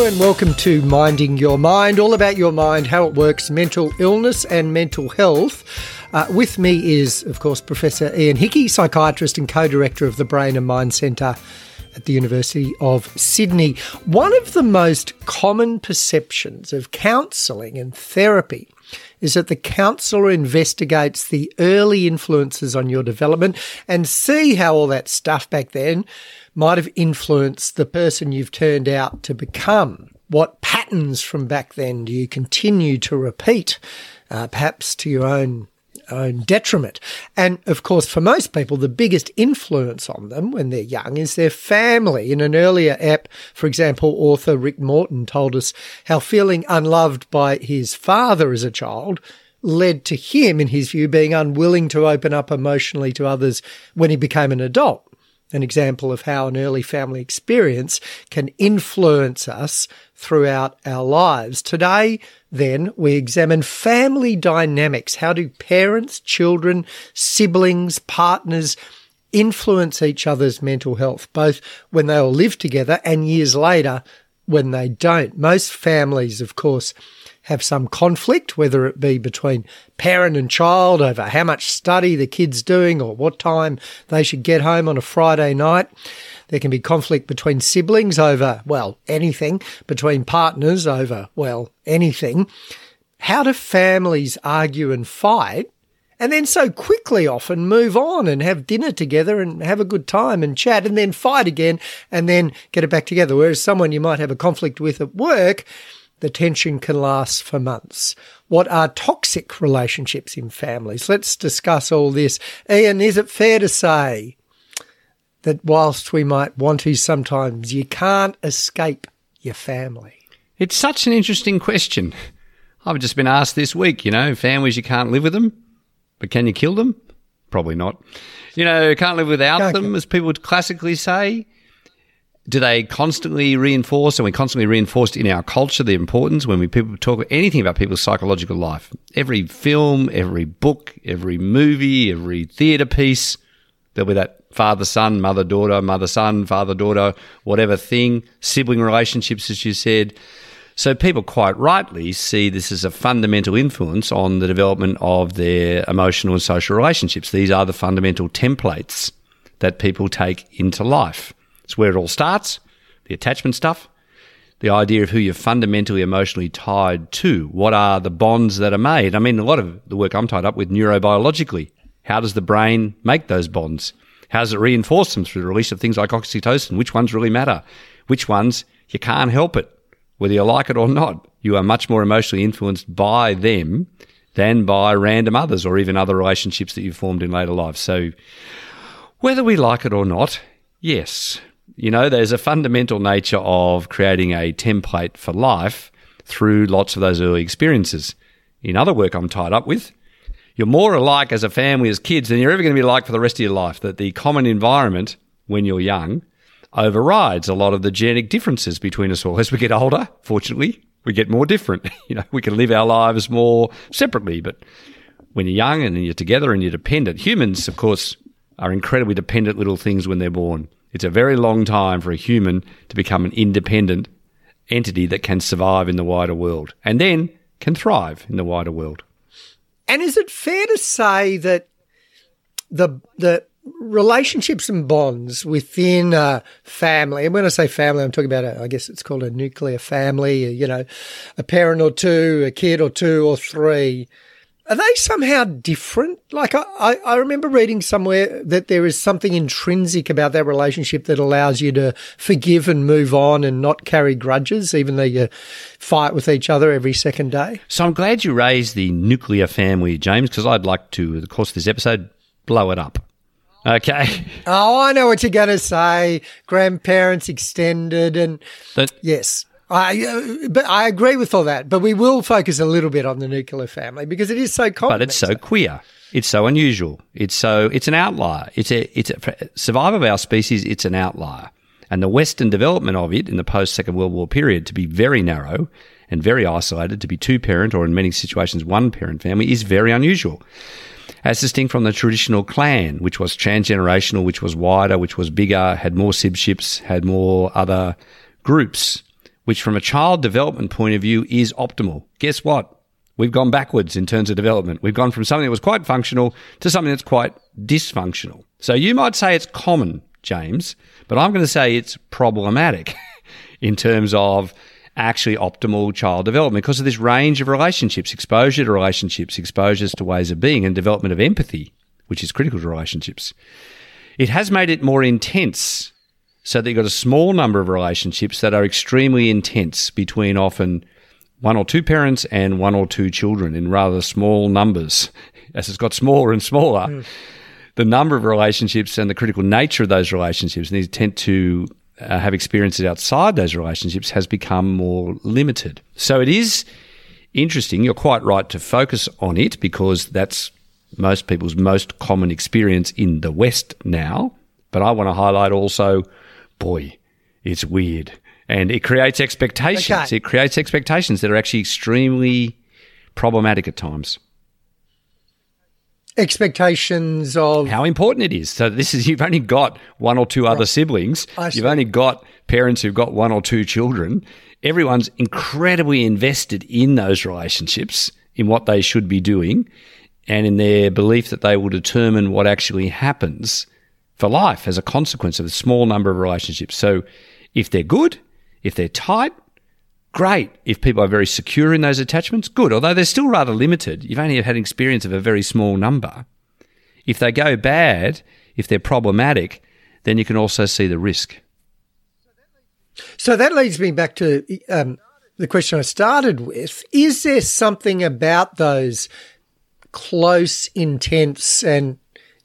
And welcome to Minding Your Mind, all about your mind, how it works, mental illness and mental health. Uh, with me is, of course, Professor Ian Hickie, psychiatrist and co director of the Brain and Mind Centre at the University of Sydney. One of the most common perceptions of counselling and therapy is that the counsellor investigates the early influences on your development and see how all that stuff back then might have influenced the person you've turned out to become. What patterns from back then do you continue to repeat, uh, perhaps to your own own detriment. And of course, for most people, the biggest influence on them when they're young is their family. In an earlier ep, for example, author Rick Morton told us how feeling unloved by his father as a child led to him, in his view, being unwilling to open up emotionally to others when he became an adult an example of how an early family experience can influence us throughout our lives. Today, then, we examine family dynamics. How do parents, children, siblings, partners influence each other's mental health, both when they all live together and years later when they don't? Most families, of course, have some conflict, whether it be between parent and child over how much study the kid's doing or what time they should get home on a Friday night. There can be conflict between siblings over, well, anything, between partners over, well, anything. How do families argue and fight and then so quickly often move on and have dinner together and have a good time and chat and then fight again and then get it back together. Whereas someone you might have a conflict with at work the tension can last for months. What are toxic relationships in families? Let's discuss all this. Ian, is it fair to say that whilst we might want to sometimes, you can't escape your family? It's such an interesting question. I've just been asked this week, you know, families you can't live with them, but can you kill them? Probably not. You know, can't live without can't them, as people would classically say do they constantly reinforce and we constantly reinforced in our culture the importance when we people talk anything about people's psychological life every film every book every movie every theatre piece there'll be that father son mother daughter mother son father daughter whatever thing sibling relationships as you said so people quite rightly see this as a fundamental influence on the development of their emotional and social relationships these are the fundamental templates that people take into life it's where it all starts, the attachment stuff, the idea of who you're fundamentally emotionally tied to. What are the bonds that are made? I mean, a lot of the work I'm tied up with neurobiologically. How does the brain make those bonds? How does it reinforce them through the release of things like oxytocin? Which ones really matter? Which ones you can't help it, whether you like it or not? You are much more emotionally influenced by them than by random others or even other relationships that you've formed in later life. So, whether we like it or not, yes, you know, there's a fundamental nature of creating a template for life through lots of those early experiences. In other work I'm tied up with, you're more alike as a family, as kids, than you're ever going to be like for the rest of your life. That the common environment when you're young overrides a lot of the genetic differences between us all. As we get older, fortunately, we get more different. You know, we can live our lives more separately. But when you're young and you're together and you're dependent, humans, of course, are incredibly dependent little things when they're born. It's a very long time for a human to become an independent entity that can survive in the wider world and then can thrive in the wider world. And is it fair to say that the the relationships and bonds within a family, and when I say family, I'm talking about, a, I guess it's called a nuclear family, you know, a parent or two, a kid or two or three, are they somehow different? Like I, I remember reading somewhere that there is something intrinsic about that relationship that allows you to forgive and move on and not carry grudges, even though you fight with each other every second day. So I'm glad you raised the nuclear family, James, because I'd like to, the course of this episode, blow it up. Okay. Oh, I know what you're going to say. Grandparents extended and that, yes. I, uh, but I agree with all that. But we will focus a little bit on the nuclear family because it is so common. But it's so queer. It's so unusual. It's so it's an outlier. It's a it's a survival of our species. It's an outlier, and the Western development of it in the post Second World War period to be very narrow and very isolated, to be two parent or in many situations one parent family is very unusual. As distinct from the traditional clan, which was transgenerational, which was wider, which was bigger, had more sibships, had more other groups which from a child development point of view is optimal. Guess what? We've gone backwards in terms of development. We've gone from something that was quite functional to something that's quite dysfunctional. So you might say it's common, James, but I'm going to say it's problematic in terms of actually optimal child development because of this range of relationships, exposure to relationships, exposures to ways of being, and development of empathy, which is critical to relationships. It has made it more intense so that you've got a small number of relationships that are extremely intense between often one or two parents and one or two children in rather small numbers. As it's got smaller and smaller, mm. the number of relationships and the critical nature of those relationships and these tend to uh, have experiences outside those relationships has become more limited. So it is interesting. You're quite right to focus on it because that's most people's most common experience in the West now. But I want to highlight also, boy, it's weird. And it creates expectations. Okay. It creates expectations that are actually extremely problematic at times expectations of how important it is. So this is you've only got one or two other right. siblings. You've only got parents who've got one or two children. Everyone's incredibly invested in those relationships, in what they should be doing, and in their belief that they will determine what actually happens for life as a consequence of a small number of relationships. So if they're good, if they're tight, Great. If people are very secure in those attachments, good. Although they're still rather limited. You've only had experience of a very small number. If they go bad, if they're problematic, then you can also see the risk. So that leads me back to um, the question I started with. Is there something about those close, intense, and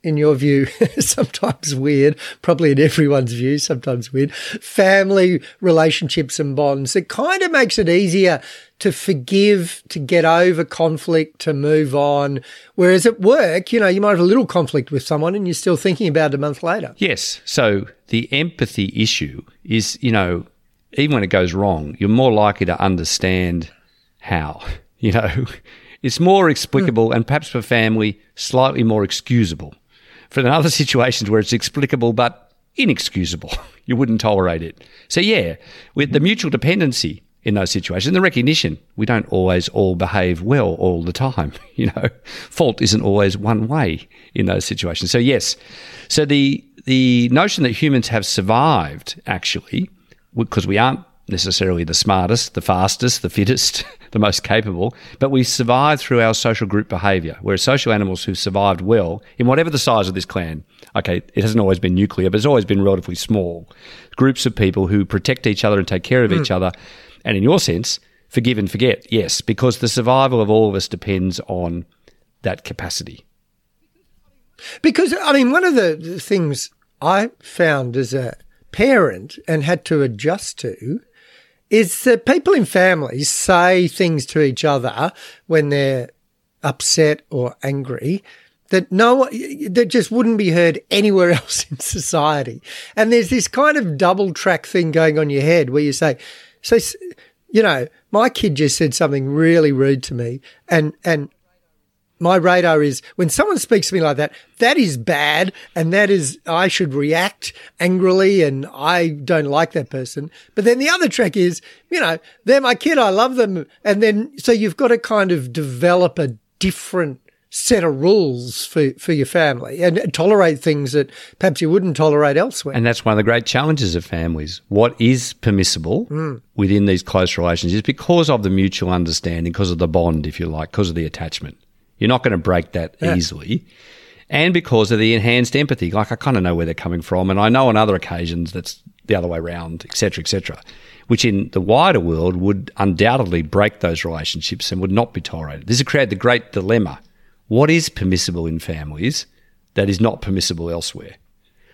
in your view, sometimes weird, probably in everyone's view, sometimes weird, family relationships and bonds. It kind of makes it easier to forgive, to get over conflict, to move on. Whereas at work, you know, you might have a little conflict with someone and you're still thinking about it a month later. Yes. So the empathy issue is, you know, even when it goes wrong, you're more likely to understand how, you know. It's more explicable mm. and perhaps for family, slightly more excusable for the other situations where it's explicable but inexcusable, you wouldn't tolerate it. So, yeah, with the mutual dependency in those situations, the recognition we don't always all behave well all the time. You know, fault isn't always one way in those situations. So, yes, so the the notion that humans have survived actually because we aren't necessarily the smartest, the fastest, the fittest, the most capable, but we survive through our social group behavior. We're social animals who've survived well in whatever the size of this clan. Okay, it hasn't always been nuclear, but it's always been relatively small. Groups of people who protect each other and take care of mm. each other. And in your sense, forgive and forget. Yes, because the survival of all of us depends on that capacity. Because, I mean, one of the things I found as a parent and had to adjust to is that people in families say things to each other when they're upset or angry that no that just wouldn't be heard anywhere else in society? And there's this kind of double track thing going on your head where you say so you know my kid just said something really rude to me and and my radar is when someone speaks to me like that, that is bad. And that is, I should react angrily and I don't like that person. But then the other track is, you know, they're my kid. I love them. And then, so you've got to kind of develop a different set of rules for, for your family and tolerate things that perhaps you wouldn't tolerate elsewhere. And that's one of the great challenges of families. What is permissible mm. within these close relationships because of the mutual understanding, because of the bond, if you like, because of the attachment. You're not going to break that yeah. easily. And because of the enhanced empathy, like I kind of know where they're coming from. And I know on other occasions that's the other way around, etc., etc., which in the wider world would undoubtedly break those relationships and would not be tolerated. This has created the great dilemma. What is permissible in families that is not permissible elsewhere?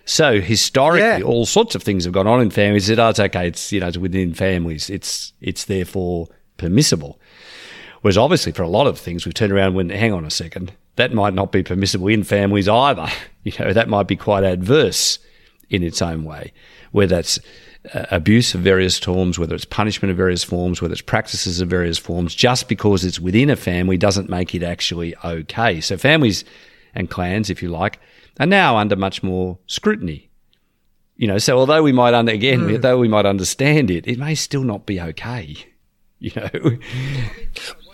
So historically, yeah. all sorts of things have gone on in families that oh, it's okay. It's you know it's within families. It's it's therefore permissible. Whereas obviously for a lot of things, we turn around and went, hang on a second, that might not be permissible in families either. You know, that might be quite adverse in its own way, whether that's uh, abuse of various forms, whether it's punishment of various forms, whether it's practices of various forms, just because it's within a family doesn't make it actually okay. So families and clans, if you like, are now under much more scrutiny You know, so although we might under, again, mm. although we might understand it, it may still not be okay. You know.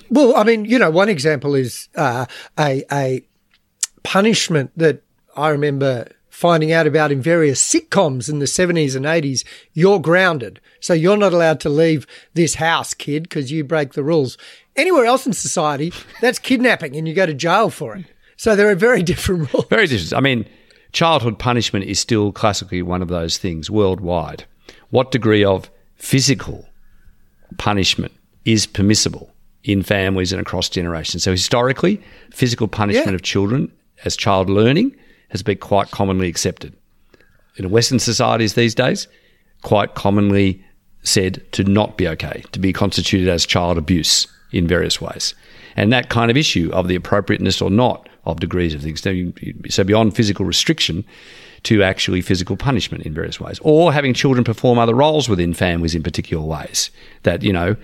Well, I mean, you know, one example is uh, a a punishment that I remember finding out about in various sitcoms in the 70s and 80s, you're grounded. So you're not allowed to leave this house, kid, because you break the rules. Anywhere else in society, that's kidnapping and you go to jail for it. So there are very different rules. Very different. I mean, childhood punishment is still classically one of those things worldwide. What degree of physical punishment is permissible in families and across generations? So historically, physical punishment yeah. of children as child learning has been quite commonly accepted. In Western societies these days, quite commonly said to not be okay, to be constituted as child abuse in various ways. And that kind of issue of the appropriateness or not of degrees of things. So beyond physical restriction, to actually physical punishment in various ways, or having children perform other roles within families in particular ways. That, you know,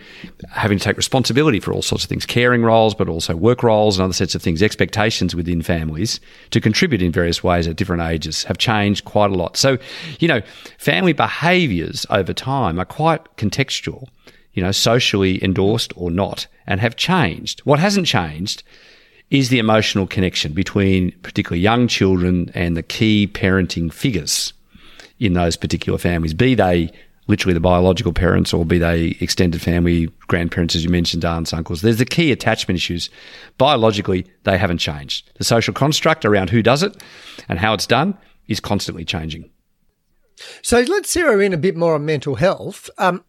having to take responsibility for all sorts of things, caring roles, but also work roles and other sets of things, expectations within families to contribute in various ways at different ages have changed quite a lot. So, you know, family behaviours over time are quite contextual, you know, socially endorsed or not, and have changed. What hasn't changed is the emotional connection between particularly young children and the key parenting figures in those particular families, be they literally the biological parents or be they extended family, grandparents, as you mentioned, aunts, uncles. There's the key attachment issues. Biologically, they haven't changed. The social construct around who does it and how it's done is constantly changing. So let's zero in a bit more on mental health. Um,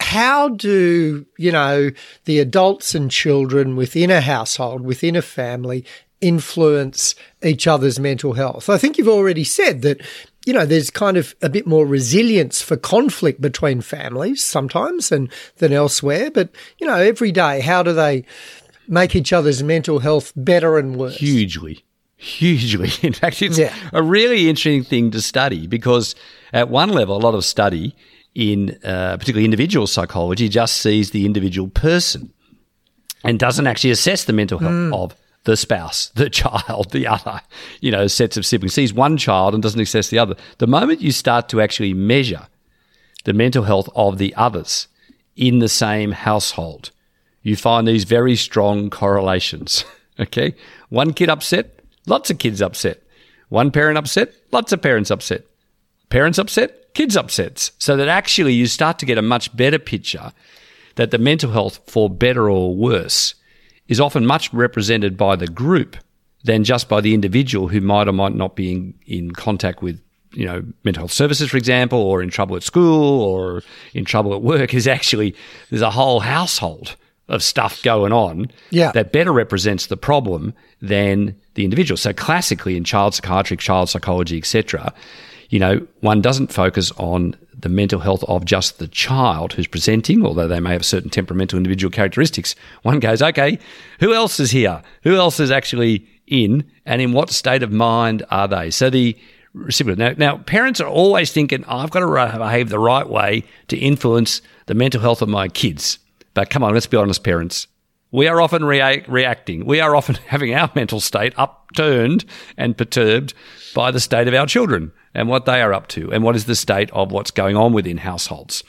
how do, you know, the adults and children within a household, within a family, influence each other's mental health? I think you've already said that, you know, there's kind of a bit more resilience for conflict between families sometimes than, than elsewhere. But, you know, every day, how do they make each other's mental health better and worse? Hugely. Hugely. In fact, it's yeah. a really interesting thing to study because at one level, a lot of study in uh, particularly individual psychology just sees the individual person and doesn't actually assess the mental health mm. of the spouse, the child, the other, you know, sets of siblings. Sees one child and doesn't assess the other. The moment you start to actually measure the mental health of the others in the same household, you find these very strong correlations. Okay. One kid upset, lots of kids upset. One parent upset, lots of parents upset. Parents upset, kids' upsets, so that actually you start to get a much better picture that the mental health, for better or worse, is often much represented by the group than just by the individual who might or might not be in, in contact with you know mental health services for example or in trouble at school or in trouble at work is actually there's a whole household of stuff going on yeah. that better represents the problem than the individual so classically in child psychiatry child psychology etc you know, one doesn't focus on the mental health of just the child who's presenting, although they may have certain temperamental individual characteristics. One goes, okay, who else is here? Who else is actually in? And in what state of mind are they? So the recipient. Now, now parents are always thinking, oh, I've got to behave the right way to influence the mental health of my kids. But come on, let's be honest, parents. We are often rea- reacting. We are often having our mental state upturned and perturbed by the state of our children and what they are up to and what is the state of what's going on within households.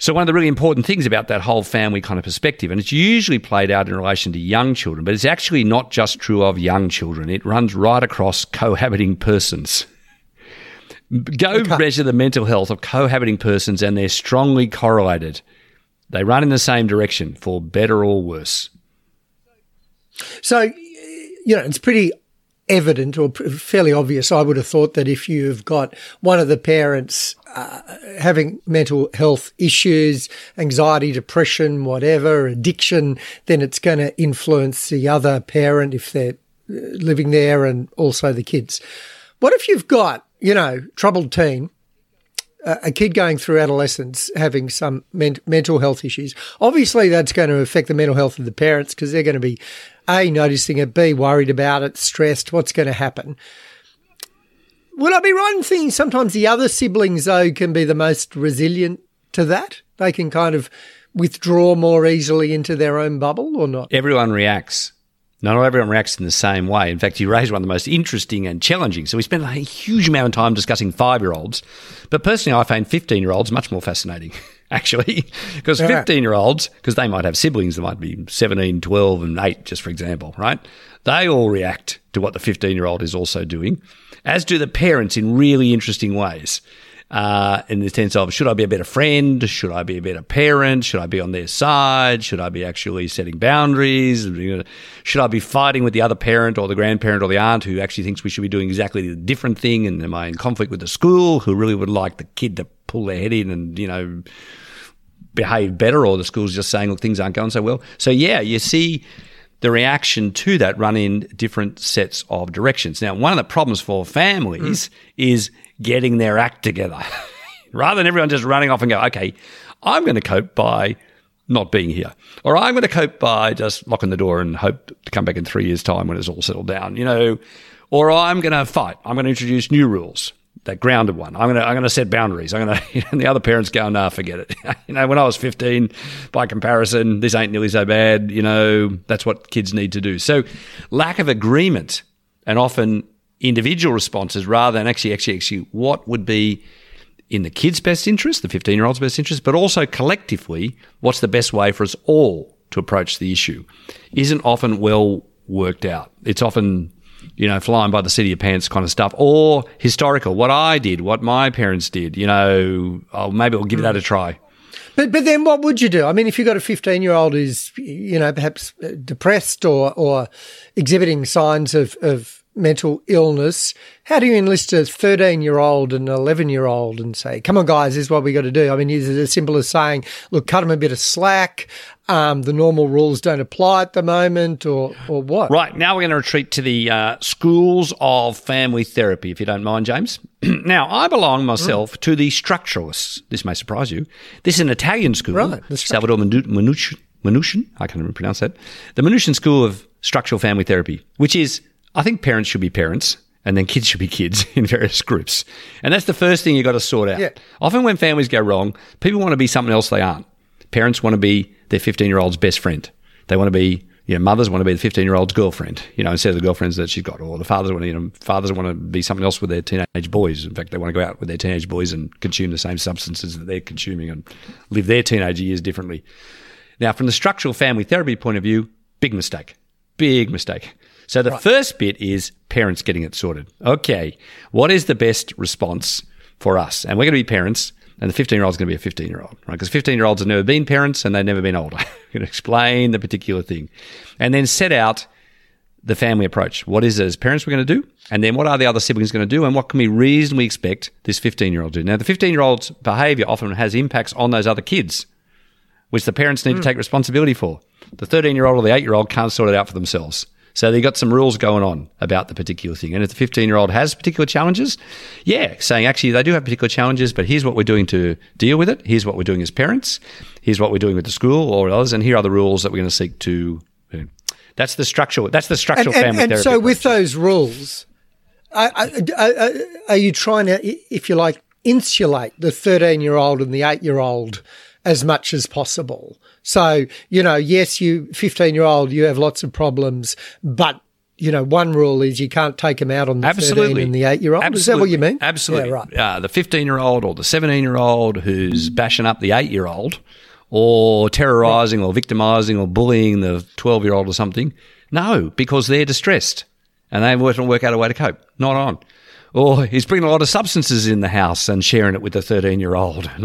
So, one of the really important things about that whole family kind of perspective, and it's usually played out in relation to young children, but it's actually not just true of young children, it runs right across cohabiting persons. Go okay. measure the mental health of cohabiting persons, and they're strongly correlated. They run in the same direction for better or worse. So, you know, it's pretty evident or fairly obvious. I would have thought that if you've got one of the parents uh, having mental health issues, anxiety, depression, whatever, addiction, then it's going to influence the other parent if they're uh, living there and also the kids. What if you've got, you know, troubled teen a kid going through adolescence having some men- mental health issues, obviously that's going to affect the mental health of the parents because they're going to be A, noticing it, B, worried about it, stressed, what's going to happen. Would I be right in thinking sometimes the other siblings, though, can be the most resilient to that? They can kind of withdraw more easily into their own bubble or not? Everyone reacts Not everyone reacts in the same way. In fact, you raised one of the most interesting and challenging. So we spent a huge amount of time discussing five year olds. But personally, I find 15 year olds much more fascinating, actually, because 15 year olds, because they might have siblings that might be 17, 12, and 8, just for example, right? They all react to what the 15 year old is also doing, as do the parents in really interesting ways uh, in the sense of should I be a better friend? Should I be a better parent? Should I be on their side? Should I be actually setting boundaries? Should I be fighting with the other parent or the grandparent or the aunt who actually thinks we should be doing exactly the different thing? And am I in conflict with the school who really would like the kid to pull their head in and, you know, behave better or the school's just saying, look, things aren't going so well? So, yeah, you see the reaction to that run in different sets of directions. Now, one of the problems for families mm. is getting their act together rather than everyone just running off and go, okay, I'm going to cope by not being here. Or I'm going to cope by just locking the door and hope to come back in three years' time when it's all settled down, you know. Or I'm going to fight. I'm going to introduce new rules, that grounded one. I'm going to, I'm going to set boundaries. I'm going to, and the other parents go, nah, forget it. you know, when I was 15, by comparison, this ain't nearly so bad. You know, that's what kids need to do. So lack of agreement and often individual responses rather than actually, actually, actually, what would be in the kid's best interest, the 15 year old's best interest, but also collectively, what's the best way for us all to approach the issue isn't often well worked out. It's often, you know, flying by the seat of your pants kind of stuff, or historical, what I did, what my parents did, you know, oh, maybe I'll give that a try. But but then what would you do? I mean, if you've got a 15 year old who's, you know, perhaps uh, depressed or, or exhibiting signs of, of mental illness, how do you enlist a 13 year old and an 11 year old and say, come on, guys, this is what we got to do? I mean, is it as simple as saying, look, cut them a bit of slack? Um, the normal rules don't apply at the moment, or, or what? Right. Now we're going to retreat to the uh, schools of family therapy, if you don't mind, James. now, I belong myself mm. to the structuralists. This may surprise you. This is an Italian school, right, Salvador. Minuchin, I can't even pronounce that. The Minuchin School of Structural Family Therapy, which is I think parents should be parents and then kids should be kids in various groups. And that's the first thing you've got to sort out. Yeah. Often when families go wrong, people want to be something else they aren't. Parents want to be their 15 year old's best friend. They want to be, you know, mothers want to be the 15 year old's girlfriend, you know, instead of the girlfriends that she's got. Or the fathers want to, you know, fathers want to be something else with their teenage boys. In fact, they want to go out with their teenage boys and consume the same substances that they're consuming and live their teenage years differently. Now, from the structural family therapy point of view, big mistake. Big mistake. So the right. first bit is parents getting it sorted. Okay, what is the best response for us? And we're going to be parents, and the 15 year old is going to be a 15 year old, right? Because 15 year olds have never been parents and they've never been older. you can explain the particular thing. And then set out the family approach. What is it as parents we're going to do? And then what are the other siblings going to do? And what can we reasonably expect this 15 year old to do? Now, the 15 year old's behavior often has impacts on those other kids, which the parents need mm. to take responsibility for. The 13 year old or the 8 year old can't sort it out for themselves. So they've got some rules going on about the particular thing. And if the 15 year old has particular challenges, yeah, saying actually they do have particular challenges, but here's what we're doing to deal with it. Here's what we're doing as parents. Here's what we're doing with the school or others. And here are the rules that we're going to seek to. That's the structural. That's the structural and, family and, and so, with those rules, are, are, are you trying to, if you like, insulate the 13 year old and the 8 year old as much as possible? So, you know, yes, you 15 year old, you have lots of problems, but you know, one rule is you can't take them out on the Absolutely. 13 and the 8 year old. Is that what you mean? Absolutely. Yeah, right. Uh, the 15 year old or the 17 year old who's bashing up the 8 year old or terrorizing or victimizing or bullying the 12 year old or something. No, because they're distressed and they want to work out a way to cope. Not on or he's bringing a lot of substances in the house and sharing it with the 13 year old. And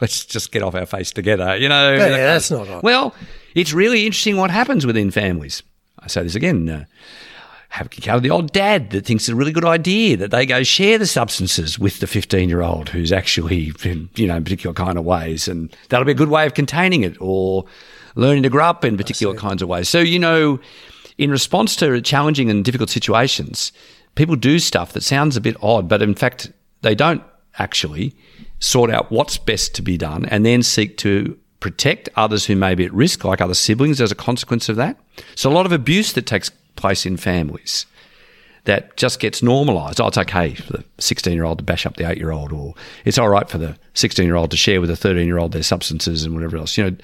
let's just get off our face together, you know. Yeah, that's not right. Well, it's really interesting what happens within families. I say this again. Uh, have of the old dad that thinks it's a really good idea that they go share the substances with the 15 year old who's actually, in, you know, in particular kind of ways. And that'll be a good way of containing it or learning to grow up in particular kinds of ways. So, you know, in response to challenging and difficult situations, people do stuff that sounds a bit odd, but in fact, they don't actually sort out what's best to be done and then seek to protect others who may be at risk, like other siblings, as a consequence of that. So, a lot of abuse that takes place in families that just gets normalised. Oh, it's okay for the 16 year old to bash up the 8 year old, or it's all right for the 16 year old to share with the 13 year old their substances and whatever else. You know,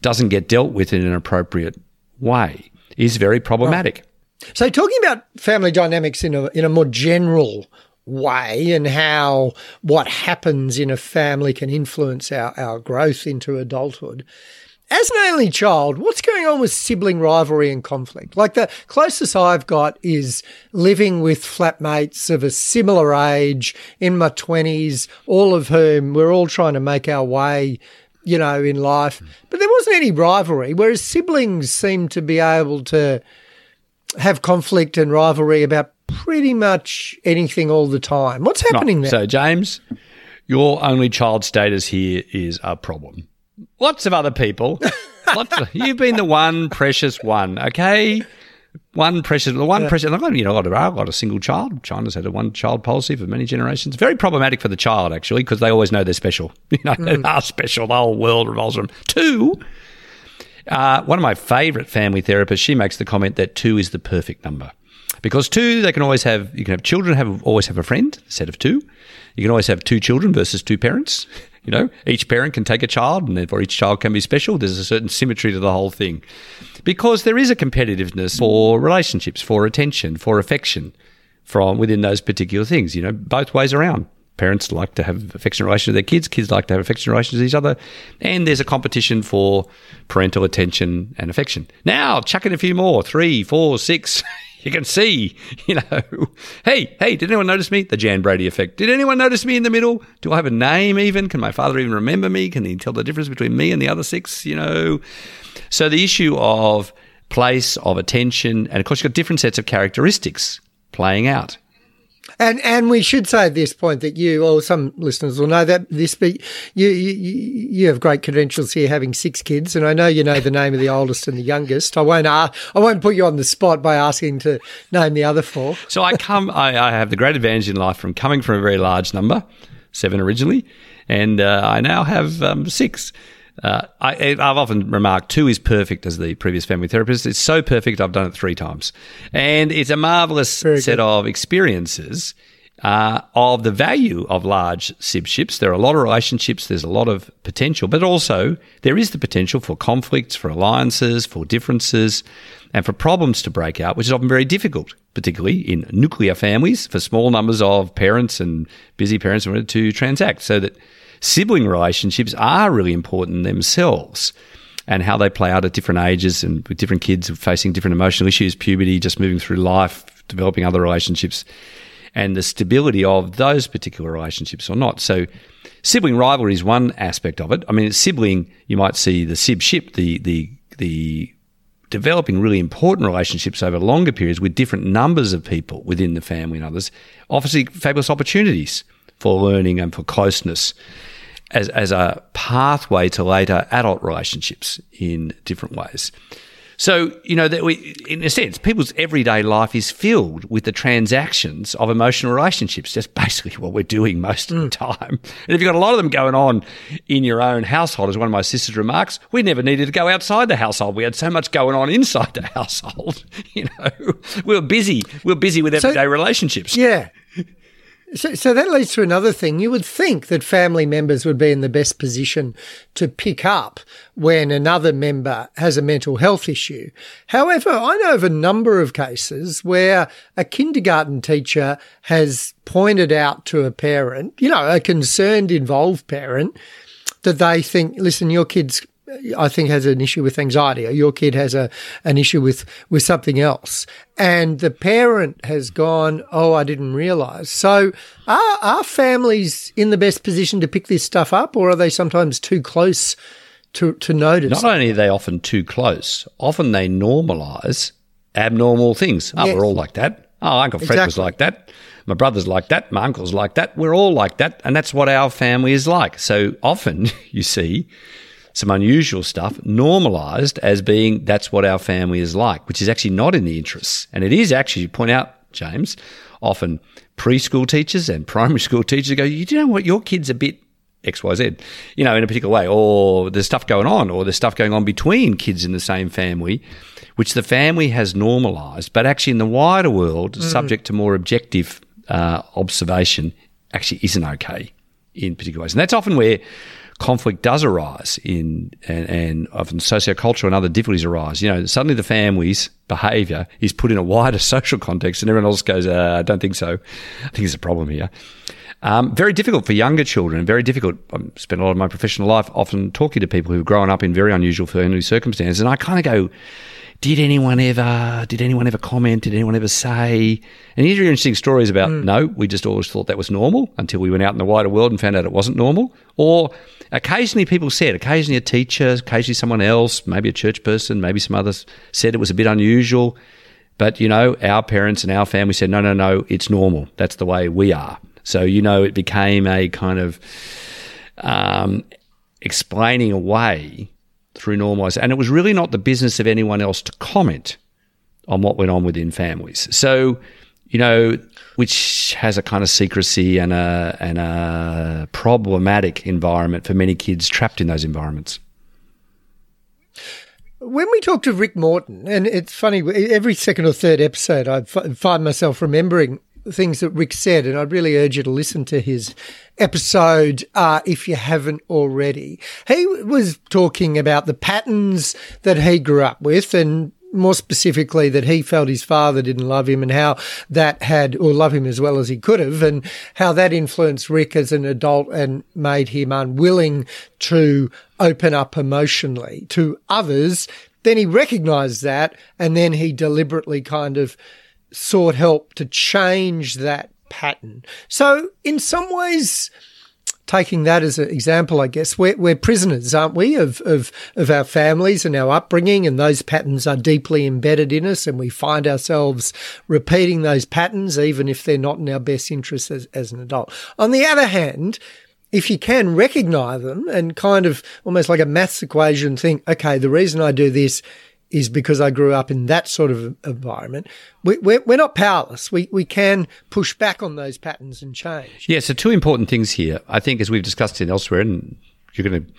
doesn't get dealt with in an appropriate way is very problematic. So, talking about family dynamics in a in a more general way and how what happens in a family can influence our, our growth into adulthood. As an only child, what's going on with sibling rivalry and conflict? Like the closest I've got is living with flatmates of a similar age in my 20s, all of whom we're all trying to make our way, you know, in life. Hmm. But there wasn't any rivalry, whereas siblings seem to be able to have conflict and rivalry about pretty much anything all the time. What's happening there? So, James, your only child status here is a problem. Lots of other people. lots of, you've been the one precious one, okay? One precious, the one yeah. precious. You know, I've got a single child. China's had a one-child policy for many generations. Very problematic for the child, actually, because they always know they're special. You know, mm. they are special. The whole world revolves around them. Two, uh, one of my favourite family therapists, she makes the comment that two is the perfect number. Because two, they can always have you can have children have always have a friend, a set of two. You can always have two children versus two parents. You know, each parent can take a child, and therefore each child can be special. There's a certain symmetry to the whole thing, because there is a competitiveness for relationships, for attention, for affection, from within those particular things. You know, both ways around. Parents like to have affectionate relations with their kids. Kids like to have affectionate relations with each other, and there's a competition for parental attention and affection. Now, chuck in a few more: three, four, six. You can see, you know, hey, hey, did anyone notice me? The Jan Brady effect. Did anyone notice me in the middle? Do I have a name even? Can my father even remember me? Can he tell the difference between me and the other six? You know, so the issue of place, of attention, and of course, you've got different sets of characteristics playing out and and we should say at this point that you, or some listeners will know that this, but you, you you have great credentials here, having six kids, and I know you know the name of the oldest and the youngest. I won't ask, I won't put you on the spot by asking to name the other four. So I come, I, I have the great advantage in life from coming from a very large number, seven originally, and uh, I now have um, six. Uh, I, have often remarked two is perfect as the previous family therapist. It's so perfect, I've done it three times. And it's a marvelous Very set good. of experiences uh, of the value of large sibships. There are a lot of relationships, there's a lot of potential, but also there is the potential for conflicts, for alliances, for differences, and for problems to break out, which is often very difficult, particularly in nuclear families for small numbers of parents and busy parents to transact. So that sibling relationships are really important themselves and how they play out at different ages and with different kids facing different emotional issues, puberty, just moving through life, developing other relationships, and the stability of those particular relationships or not. So, sibling rivalry is one aspect of it. I mean, sibling, you might see the sib ship, the the the developing really important relationships over longer periods with different numbers of people within the family and others, obviously fabulous opportunities for learning and for closeness as, as a pathway to later adult relationships in different ways. So, you know, that we, in a sense, people's everyday life is filled with the transactions of emotional relationships. That's basically what we're doing most of the mm. time. And if you've got a lot of them going on in your own household, as one of my sisters remarks, we never needed to go outside the household. We had so much going on inside the household. You know, we were busy. We were busy with everyday so, relationships. Yeah. So, so that leads to another thing. You would think that family members would be in the best position to pick up when another member has a mental health issue. However, I know of a number of cases where a kindergarten teacher has pointed out to a parent, you know, a concerned, involved parent, that they think, listen, your kid's I think has an issue with anxiety, or your kid has a an issue with with something else, and the parent has gone, "Oh, I didn't realize." So, are are families in the best position to pick this stuff up, or are they sometimes too close to to notice? Not only are they often too close, often they normalise abnormal things. Oh, yes. we're all like that. Oh, Uncle Fred exactly. was like that. My brother's like that. My uncle's like that. We're all like that, and that's what our family is like. So often, you see some unusual stuff normalized as being that's what our family is like, which is actually not in the interests. And it is actually, you point out, James, often preschool teachers and primary school teachers go, you know what, your kid's are a bit XYZ, you know, in a particular way, or there's stuff going on, or there's stuff going on between kids in the same family, which the family has normalized, but actually in the wider world, mm. subject to more objective uh, observation, actually isn't okay in particular ways. And that's often where conflict does arise in and, and often sociocultural and other difficulties arise, you know, suddenly the family's behaviour is put in a wider social context, and everyone else goes, uh, "I don't think so. I think there's a problem here." Um, very difficult for younger children. Very difficult. I spent a lot of my professional life often talking to people who've grown up in very unusual family circumstances, and I kind of go, did anyone ever did anyone ever comment? Did anyone ever say? And here's interesting stories about mm. no we just always thought that was normal until we went out in the wider world and found out it wasn't normal. Or occasionally people said occasionally a teacher occasionally someone else maybe a church person maybe some others said it was a bit unusual. But you know our parents and our family said no no no it's normal. That's the way we are. So you know it became a kind of um, explaining away through normalisation. And it was really not the business of anyone else to comment on what went on within families. So, you know, which has a kind of secrecy and a, and a problematic environment for many kids trapped in those environments. When we talk to Rick Morton, and it's funny, every second or third episode, I find myself remembering things that Rick said, and I'd really urge you to listen to his episode uh, if you haven't already. He was talking about the patterns that he grew up with and more specifically that he felt his father didn't love him and how that had or love him as well as he could have and how that influenced Rick as an adult and made him unwilling to open up emotionally to others then he recognized that and then he deliberately kind of sought help to change that pattern. So, in some ways, taking that as an example, I guess we're, we're prisoners, aren't we, of, of of our families and our upbringing, and those patterns are deeply embedded in us, and we find ourselves repeating those patterns, even if they're not in our best interest as, as an adult. On the other hand, if you can recognize them and kind of almost like a maths equation think, okay, the reason I do this is because I grew up in that sort of environment. We, we're, we're not powerless. We, we can push back on those patterns and change. Yeah, so two important things here. I think, as we've discussed in elsewhere, and you're going to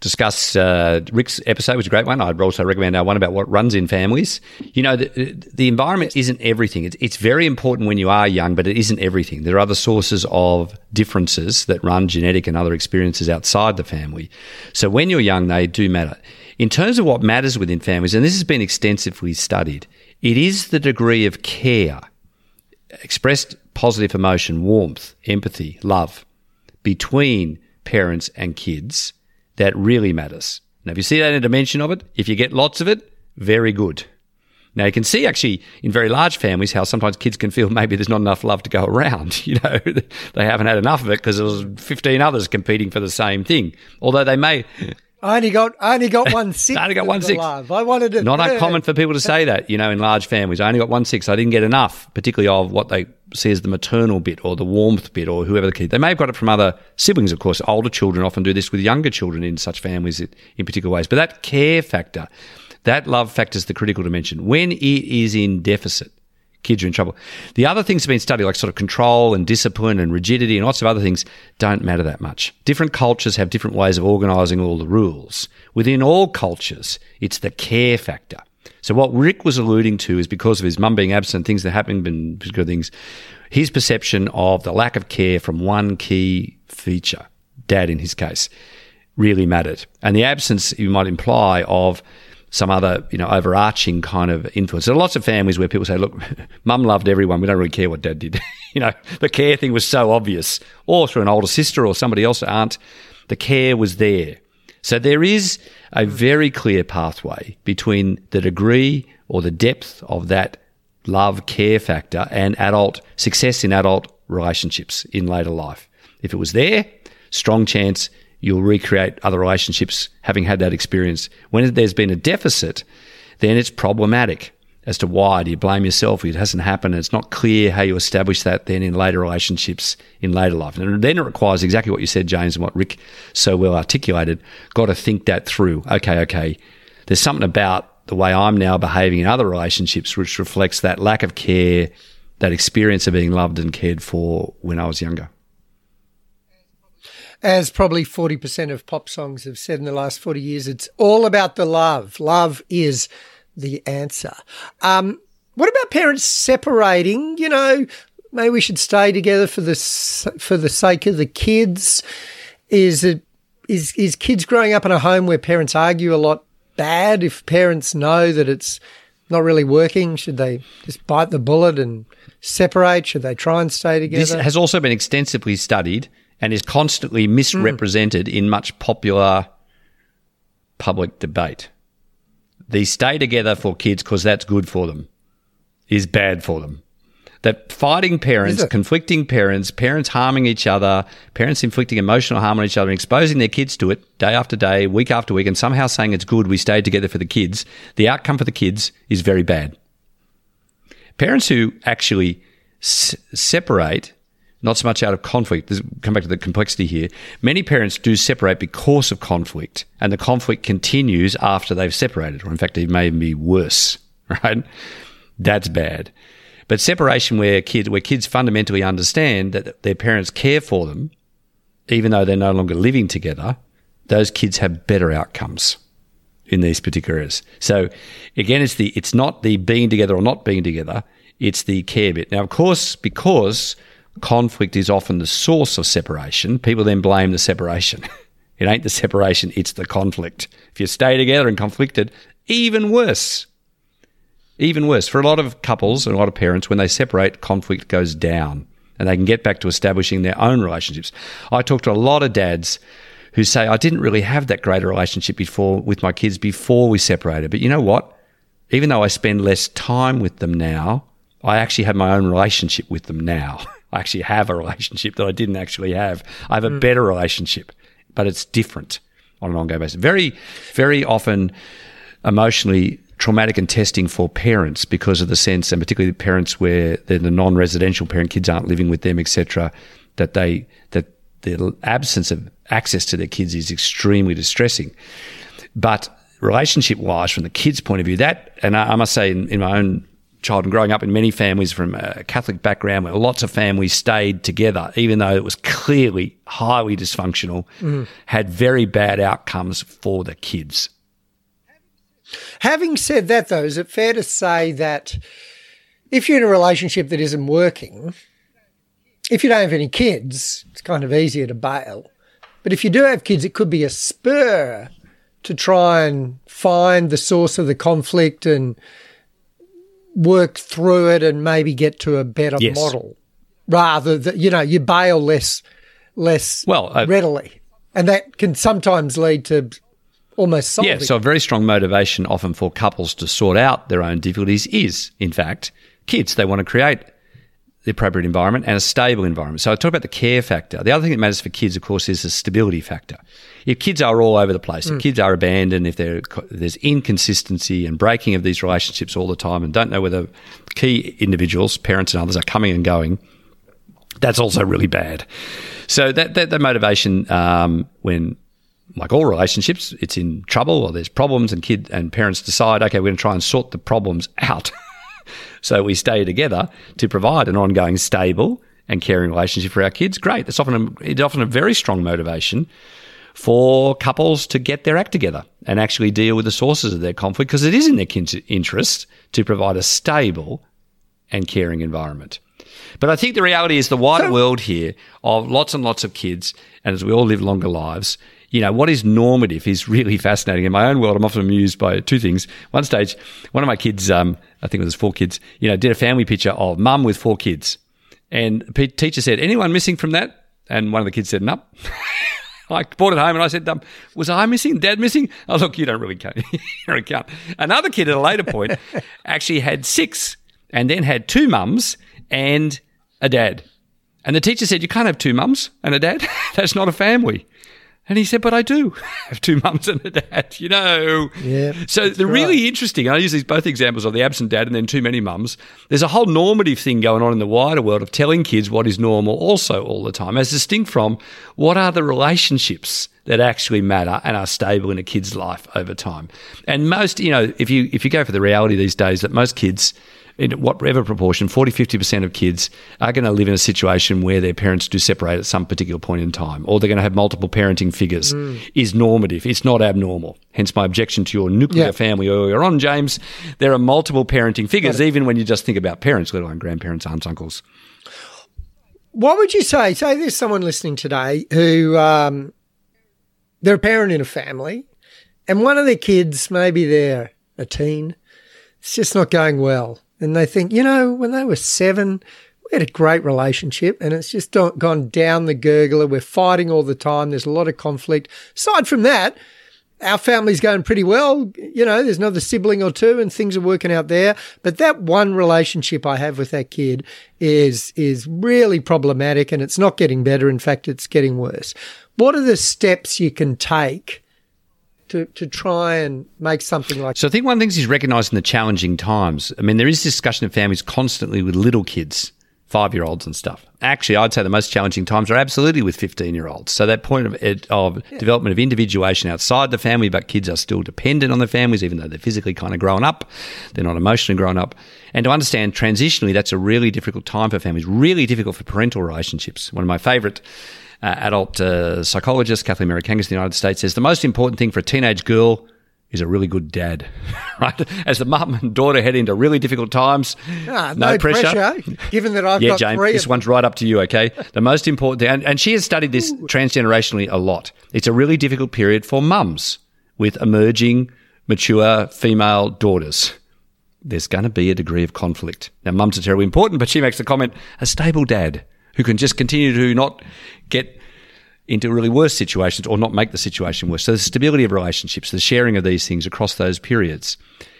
discuss uh, Rick's episode, which is a great one. I'd also recommend our one about what runs in families. You know, the, the environment isn't everything. It's, it's very important when you are young, but it isn't everything. There are other sources of differences that run genetic and other experiences outside the family. So when you're young, they do matter. In terms of what matters within families, and this has been extensively studied, it is the degree of care, expressed positive emotion, warmth, empathy, love between parents and kids that really matters. Now, if you see that in a dimension of it, if you get lots of it, very good. Now you can see actually in very large families how sometimes kids can feel maybe there's not enough love to go around. You know, they haven't had enough of it because there was 15 others competing for the same thing. Although they may I only got I only got one six. I only got one six. Love. I wanted it. Not uncommon for people to say that, you know, in large families. I only got one six. I didn't get enough, particularly of what they see as the maternal bit or the warmth bit or whoever the kid. They may have got it from other siblings, of course. Older children often do this with younger children in such families in particular ways. But that care factor, that love factor is the critical dimension. When it is in deficit, kids are in trouble. The other things have been studied, like sort of control and discipline and rigidity and lots of other things, don't matter that much. Different cultures have different ways of organising all the rules. Within all cultures, it's the care factor. So what Rick was alluding to is because of his mum being absent, things that happened, been good things, his perception of the lack of care from one key feature, dad in his case, really mattered. And the absence, you might imply, of some other, you know, overarching kind of influence. There are lots of families where people say, look, mum loved everyone. We don't really care what dad did. you know, the care thing was so obvious. Or through an older sister or somebody else, aunt, the care was there. So there is a very clear pathway between the degree or the depth of that love care factor and adult success in adult relationships in later life. If it was there, strong chance you'll recreate other relationships having had that experience. When there's been a deficit, then it's problematic as to why. Do you blame yourself? It hasn't happened. It's not clear how you establish that then in later relationships in later life. And then it requires exactly what you said, James, and what Rick so well articulated. Got to think that through. Okay, okay. There's something about the way I'm now behaving in other relationships which reflects that lack of care, that experience of being loved and cared for when I was younger as probably 40% of pop songs have said in the last 40 years, it's all about the love. Love is the answer. Um, what about parents separating? You know, maybe we should stay together for the, for the sake of the kids. Is it is is kids growing up in a home where parents argue a lot bad if parents know that it's not really working? Should they just bite the bullet and separate? Should they try and stay together? This has also been extensively studied and is constantly misrepresented mm. in much popular public debate. The stay together for kids because that's good for them is bad for them that fighting parents, conflicting parents, parents harming each other, parents inflicting emotional harm on each other, and exposing their kids to it day after day, week after week, and somehow saying it's good, we stayed together for the kids, the outcome for the kids is very bad. Parents who actually s- separate, not so much out of conflict, this, come back to the complexity here, many parents do separate because of conflict, and the conflict continues after they've separated, or in fact, it may even be worse, right? That's bad. But separation where kids where kids fundamentally understand that their parents care for them, even though they're no longer living together, those kids have better outcomes in these particular areas. So again, it's the it's not the being together or not being together, it's the care bit. Now, of course, because conflict is often the source of separation, people then blame the separation. it ain't the separation, it's the conflict. If you stay together and conflicted, even worse. Even worse, for a lot of couples and a lot of parents, when they separate, conflict goes down and they can get back to establishing their own relationships. I talk to a lot of dads who say, I didn't really have that great a relationship before with my kids before we separated. But you know what? Even though I spend less time with them now, I actually have my own relationship with them now. I actually have a relationship that I didn't actually have. I have a mm. better relationship, but it's different on an ongoing basis. Very, very often emotionally traumatic and testing for parents because of the sense, and particularly the parents where they're the non-residential parent, kids aren't living with them, etc. That they that the absence of access to their kids is extremely distressing. But relationship-wise, from the kids' point of view, that and I, I must say, in, in my own child and growing up in many families from a Catholic background where lots of families stayed together, even though it was clearly highly dysfunctional, mm. had very bad outcomes for the kids. Having said that, though, is it fair to say that if you're in a relationship that isn't working, if you don't have any kids, it's kind of easier to bail. But if you do have kids, it could be a spur to try and find the source of the conflict and work through it and maybe get to a better yes. model rather than, you know, you bail less, less well, uh, readily. And that can sometimes lead to almost solving. Yeah, so a very strong motivation often for couples to sort out their own difficulties is, in fact, kids. They want to create the appropriate environment and a stable environment. So I talk about the care factor. The other thing that matters for kids, of course, is the stability factor. If kids are all over the place, mm. if kids are abandoned, if there's inconsistency and breaking of these relationships all the time and don't know whether key individuals, parents and others, are coming and going, that's also really bad. So that, that, that motivation um, when like all relationships, it's in trouble or there's problems, and kid and parents decide, okay, we're going to try and sort the problems out. so we stay together to provide an ongoing, stable, and caring relationship for our kids. Great. That's often a, it's often a very strong motivation for couples to get their act together and actually deal with the sources of their conflict because it is in their kids' interest to provide a stable and caring environment. But I think the reality is the wider world here of lots and lots of kids, and as we all live longer lives, you know, what is normative is really fascinating. In my own world, I'm often amused by two things. One stage, one of my kids, um, I think it was four kids, you know, did a family picture of mum with four kids. And the teacher said, anyone missing from that? And one of the kids said, nope. I brought it home and I said, um, was I missing? Dad missing? Oh, look, you don't really count. you don't count. Another kid at a later point actually had six and then had two mums and a dad. And the teacher said, you can't have two mums and a dad. That's not a family. And he said, but I do have two mums and a dad, you know. Yeah. So the right. really interesting, I use these both examples of the absent dad and then too many mums. There's a whole normative thing going on in the wider world of telling kids what is normal also all the time, as distinct from what are the relationships that actually matter and are stable in a kid's life over time. And most, you know, if you if you go for the reality these days that most kids in whatever proportion, 40, 50% of kids are going to live in a situation where their parents do separate at some particular point in time, or they're going to have multiple parenting figures, mm. is normative. It's not abnormal. Hence my objection to your nuclear yeah. family earlier on, James. There are multiple parenting figures, even when you just think about parents, let alone grandparents, aunts, uncles. What would you say? Say there's someone listening today who um, they're a parent in a family, and one of their kids, maybe they're a teen, it's just not going well. And they think, you know, when they were seven, we had a great relationship and it's just gone down the gurgler. We're fighting all the time. There's a lot of conflict. Aside from that, our family's going pretty well. You know, there's another sibling or two and things are working out there. But that one relationship I have with that kid is, is really problematic and it's not getting better. In fact, it's getting worse. What are the steps you can take to, to try and make something like So I think one of the things is recognising the challenging times. I mean, there is discussion of families constantly with little kids five year olds and stuff. Actually, I'd say the most challenging times are absolutely with 15 year olds. So, that point of, of yeah. development of individuation outside the family, but kids are still dependent on their families, even though they're physically kind of grown up, they're not emotionally grown up. And to understand transitionally, that's a really difficult time for families, really difficult for parental relationships. One of my favourite adult uh, psychologists, Kathleen Merikangas in the United States, says the most important thing for a teenage girl is a really good dad, right? As the mum and daughter head into really difficult times, ah, no, no pressure. pressure. Given that I've yeah, got James, three, this one's right up to you. Okay, the most important thing, and, and she has studied this Ooh. transgenerationally a lot. It's a really difficult period for mums with emerging, mature female daughters. There's going to be a degree of conflict. Now, mums are terribly important, but she makes the comment: a stable dad who can just continue to not get into really worse situations or not make the situation worse. So the stability of relationships, the sharing of these things across those periods,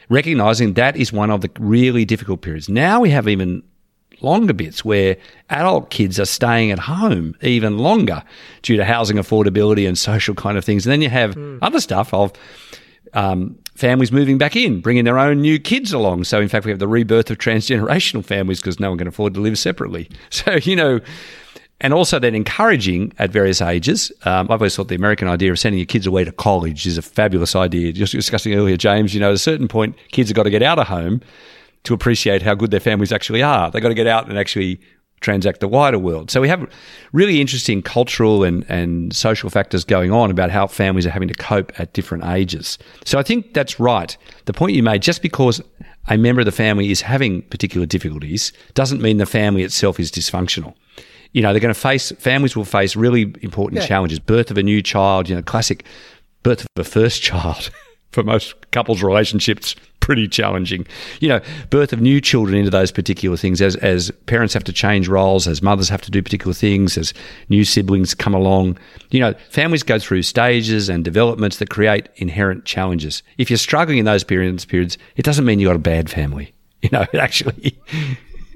recognizing that is one of the really difficult periods. Now we have even longer bits where adult kids are staying at home even longer due to housing affordability and social kind of things. And then you have mm. other stuff of um, families moving back in, bringing their own new kids along. So, in fact, we have the rebirth of transgenerational families because no one can afford to live separately. So, you know, and also then encouraging at various ages. Um, I've always thought the American idea of sending your kids away to college is a fabulous idea. Just discussing earlier, James, you know, at a certain point, kids have got to get out of home to appreciate how good their families actually are. They've got to get out and actually transact the wider world. So we have really interesting cultural and, and social factors going on about how families are having to cope at different ages. So I think that's right. The point you made, just because a member of the family is having particular difficulties doesn't mean the family itself is dysfunctional you know, they're going to face, families will face really important yeah. challenges. Birth of a new child, you know, classic birth of a first child for most couples' relationships, pretty challenging. You know, birth of new children into those particular things as, as parents have to change roles, as mothers have to do particular things, as new siblings come along. You know, families go through stages and developments that create inherent challenges. If you're struggling in those periods, periods, it doesn't mean you've got a bad family. You know, it actually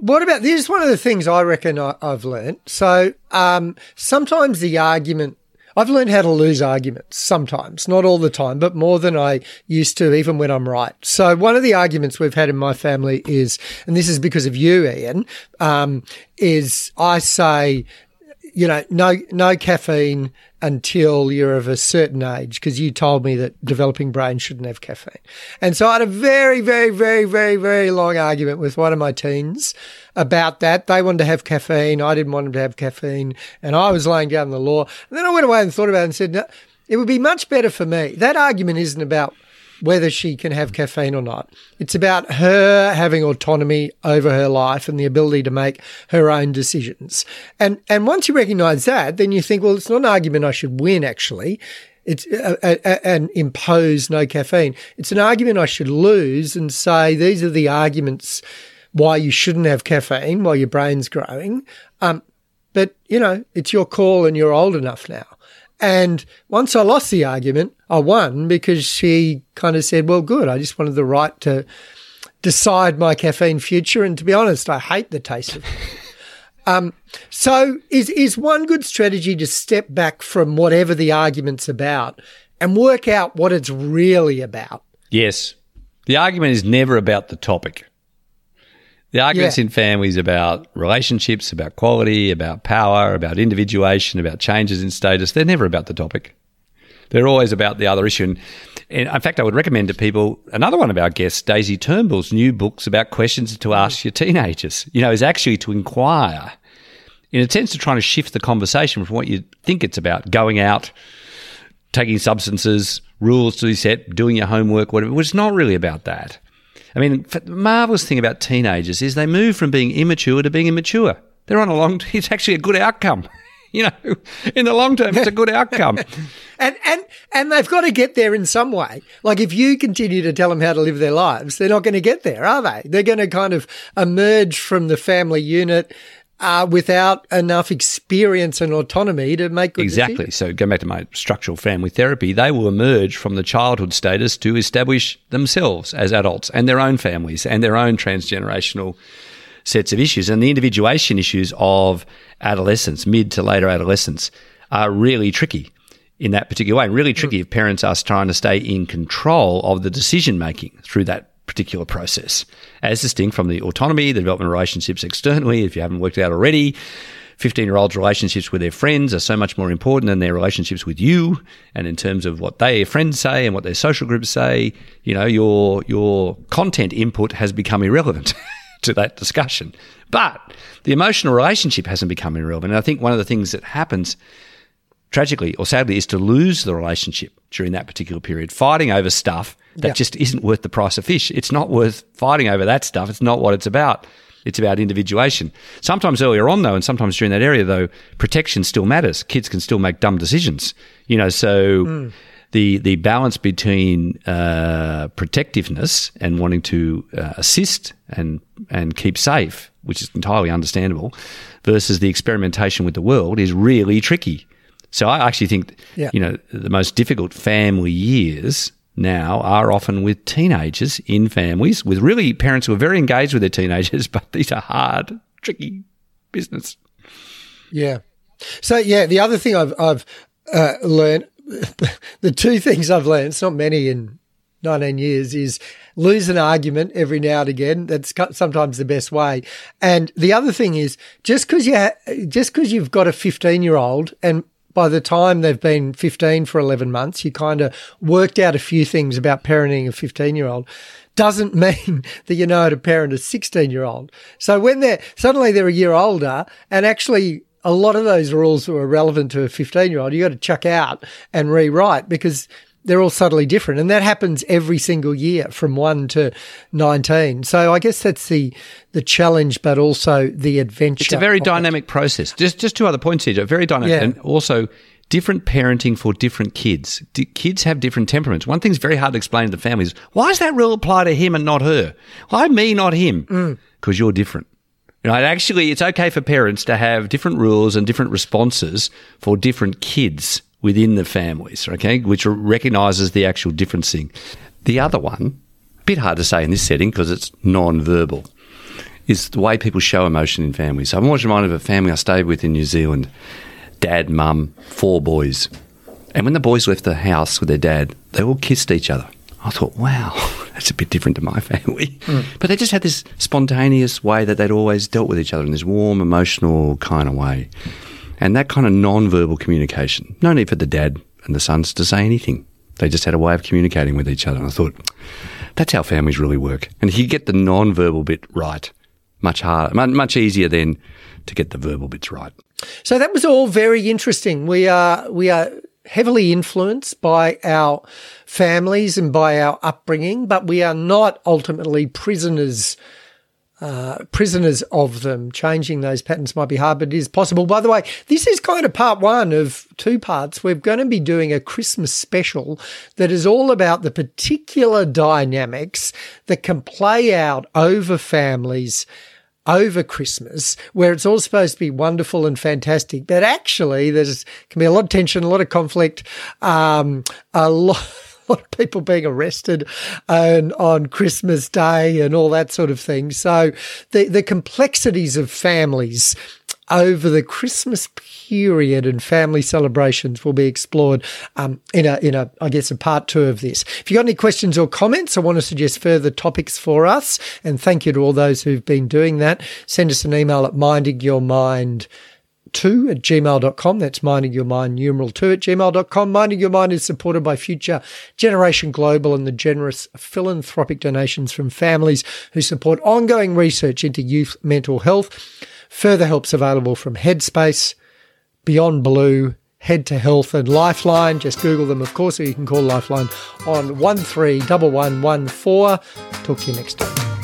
what about this? Is one of the things I reckon I, have learned. So um, sometimes the argument I've learned how to lose arguments sometimes, not all the time, but more than I used to, even when I'm right. So one of the arguments we've had in my family is, and this is because of you, Ian, um, is I say, you know, no, no caffeine until you're of a certain age because you told me that developing brains shouldn't have caffeine. And so I had a very, very, very, very, very long argument with one of my teens about that. They wanted to have caffeine. I didn't want them to have caffeine. And I was laying down the law. And then I went away and thought about it and said, no, it would be much better for me. That argument isn't about whether she can have caffeine or not. It's about her having autonomy over her life and the ability to make her own decisions. And and once you recognize that, then you think, well, it's not an argument I should win actually. It's uh, uh, uh, and impose no caffeine. It's an argument I should lose and say these are the arguments why you shouldn't have caffeine while your brain's growing. Um, but you know, it's your call and you're old enough now. And once I lost the argument, I won because she kind of said, well, good. I just wanted the right to decide my caffeine future. And to be honest, I hate the taste of it. Um, so is, is one good strategy to step back from whatever the argument's about and work out what it's really about? Yes. The argument is never about the topic. The arguments yeah. in families about relationships, about quality, about power, about individuation, about changes in status, they're never about the topic. They're always about the other issue. And, in fact, I would recommend to people another one of our guests, Daisy Turnbull's new books about questions to ask your teenagers, you know, is actually to inquire in a sense to trying to shift the conversation from what you think it's about going out, taking substances, rules to be set, doing your homework, whatever. It's not really about that. I mean, the marvelous thing about teenagers is they move from being immature to being immature. They're on a long. It's actually a good outcome. you know, in the long term, it's a good outcome. and and and they've got to get there in some way. Like if you continue to tell them how to live their lives, they're not going to get there, are they? They're going to kind of emerge from the family unit uh, without enough experience and autonomy to make good exactly. Decisions. So going back to my structural family therapy, they will emerge from the childhood status to establish themselves as adults and their own families and their own transgenerational sets of issues. And the individuation issues of adolescence, mid to later adolescence, are really tricky in that particular way. And really tricky mm. if parents are trying to stay in control of the decision making through that particular process, as distinct from the autonomy, the development of relationships externally, if you haven't worked out already. 15 year olds' relationships with their friends are so much more important than their relationships with you. And in terms of what their friends say and what their social groups say, you know, your, your content input has become irrelevant to that discussion. But the emotional relationship hasn't become irrelevant. And I think one of the things that happens tragically or sadly is to lose the relationship during that particular period, fighting over stuff that just isn't worth the price of fish. It's not worth fighting over that stuff. It's not what it's about. It's about individuation. Sometimes earlier on, though, and sometimes during that area, though, protection still matters. Kids can still make dumb decisions. You know, so mm. the the balance between uh, protectiveness and wanting to uh, assist and and keep safe, which is entirely understandable, versus the experimentation with the world is really tricky. So I actually think, yeah. you know, the most difficult family years now are often with teenagers in families with really parents who are very engaged with their teenagers, but these are hard, tricky business. Yeah. So yeah, the other thing I've I've uh, learned, the two things I've learned, it's not many in 19 years, is lose an argument every now and again. That's sometimes the best way. And the other thing is just because you ha- just because you've got a 15 year old and by the time they've been 15 for 11 months, you kind of worked out a few things about parenting a 15 year old doesn't mean that you know how to parent a 16 year old. So when they're suddenly they're a year older and actually a lot of those rules that were relevant to a 15 year old, you got to chuck out and rewrite because they're all subtly different. And that happens every single year from one to 19. So I guess that's the, the challenge, but also the adventure. It's a very dynamic it. process. Just, just two other points here, Very dynamic. Yeah. And also, different parenting for different kids. D- kids have different temperaments. One thing's very hard to explain to the families. Why does that rule apply to him and not her? Why me, not him? Because mm. you're different. You know, actually, it's okay for parents to have different rules and different responses for different kids within the families, okay, which recognises the actual differencing. The other one, a bit hard to say in this setting because it's non-verbal, is the way people show emotion in families. So I'm always reminded of a family I stayed with in New Zealand. Dad, mum, four boys. And when the boys left the house with their dad, they all kissed each other. I thought, wow, that's a bit different to my family. Mm. But they just had this spontaneous way that they'd always dealt with each other in this warm, emotional kind of way. And that kind of non-verbal communication, no need for the dad and the sons to say anything. They just had a way of communicating with each other. And I thought, that's how families really work. And you get the non-verbal bit right, much harder, much easier then to get the verbal bits right. So that was all very interesting. We are we are heavily influenced by our families and by our upbringing, but we are not ultimately prisoners uh, prisoners of them. Changing those patterns might be hard, but it is possible. By the way, this is kind of part one of two parts. We're going to be doing a Christmas special that is all about the particular dynamics that can play out over families over Christmas, where it's all supposed to be wonderful and fantastic, but actually there's can be a lot of tension, a lot of conflict, um, a lot lot of people being arrested and on Christmas Day and all that sort of thing. So the, the complexities of families over the Christmas period and family celebrations will be explored um, in a in a I guess a part two of this. If you've got any questions or comments or want to suggest further topics for us, and thank you to all those who've been doing that, send us an email at mindingyourmind.com 2 at gmail.com. That's minding your mind, numeral 2 at gmail.com. Minding your mind is supported by Future Generation Global and the generous philanthropic donations from families who support ongoing research into youth mental health. Further help's available from Headspace, Beyond Blue, Head to Health and Lifeline. Just Google them, of course, or you can call Lifeline on 131114. Talk to you next time.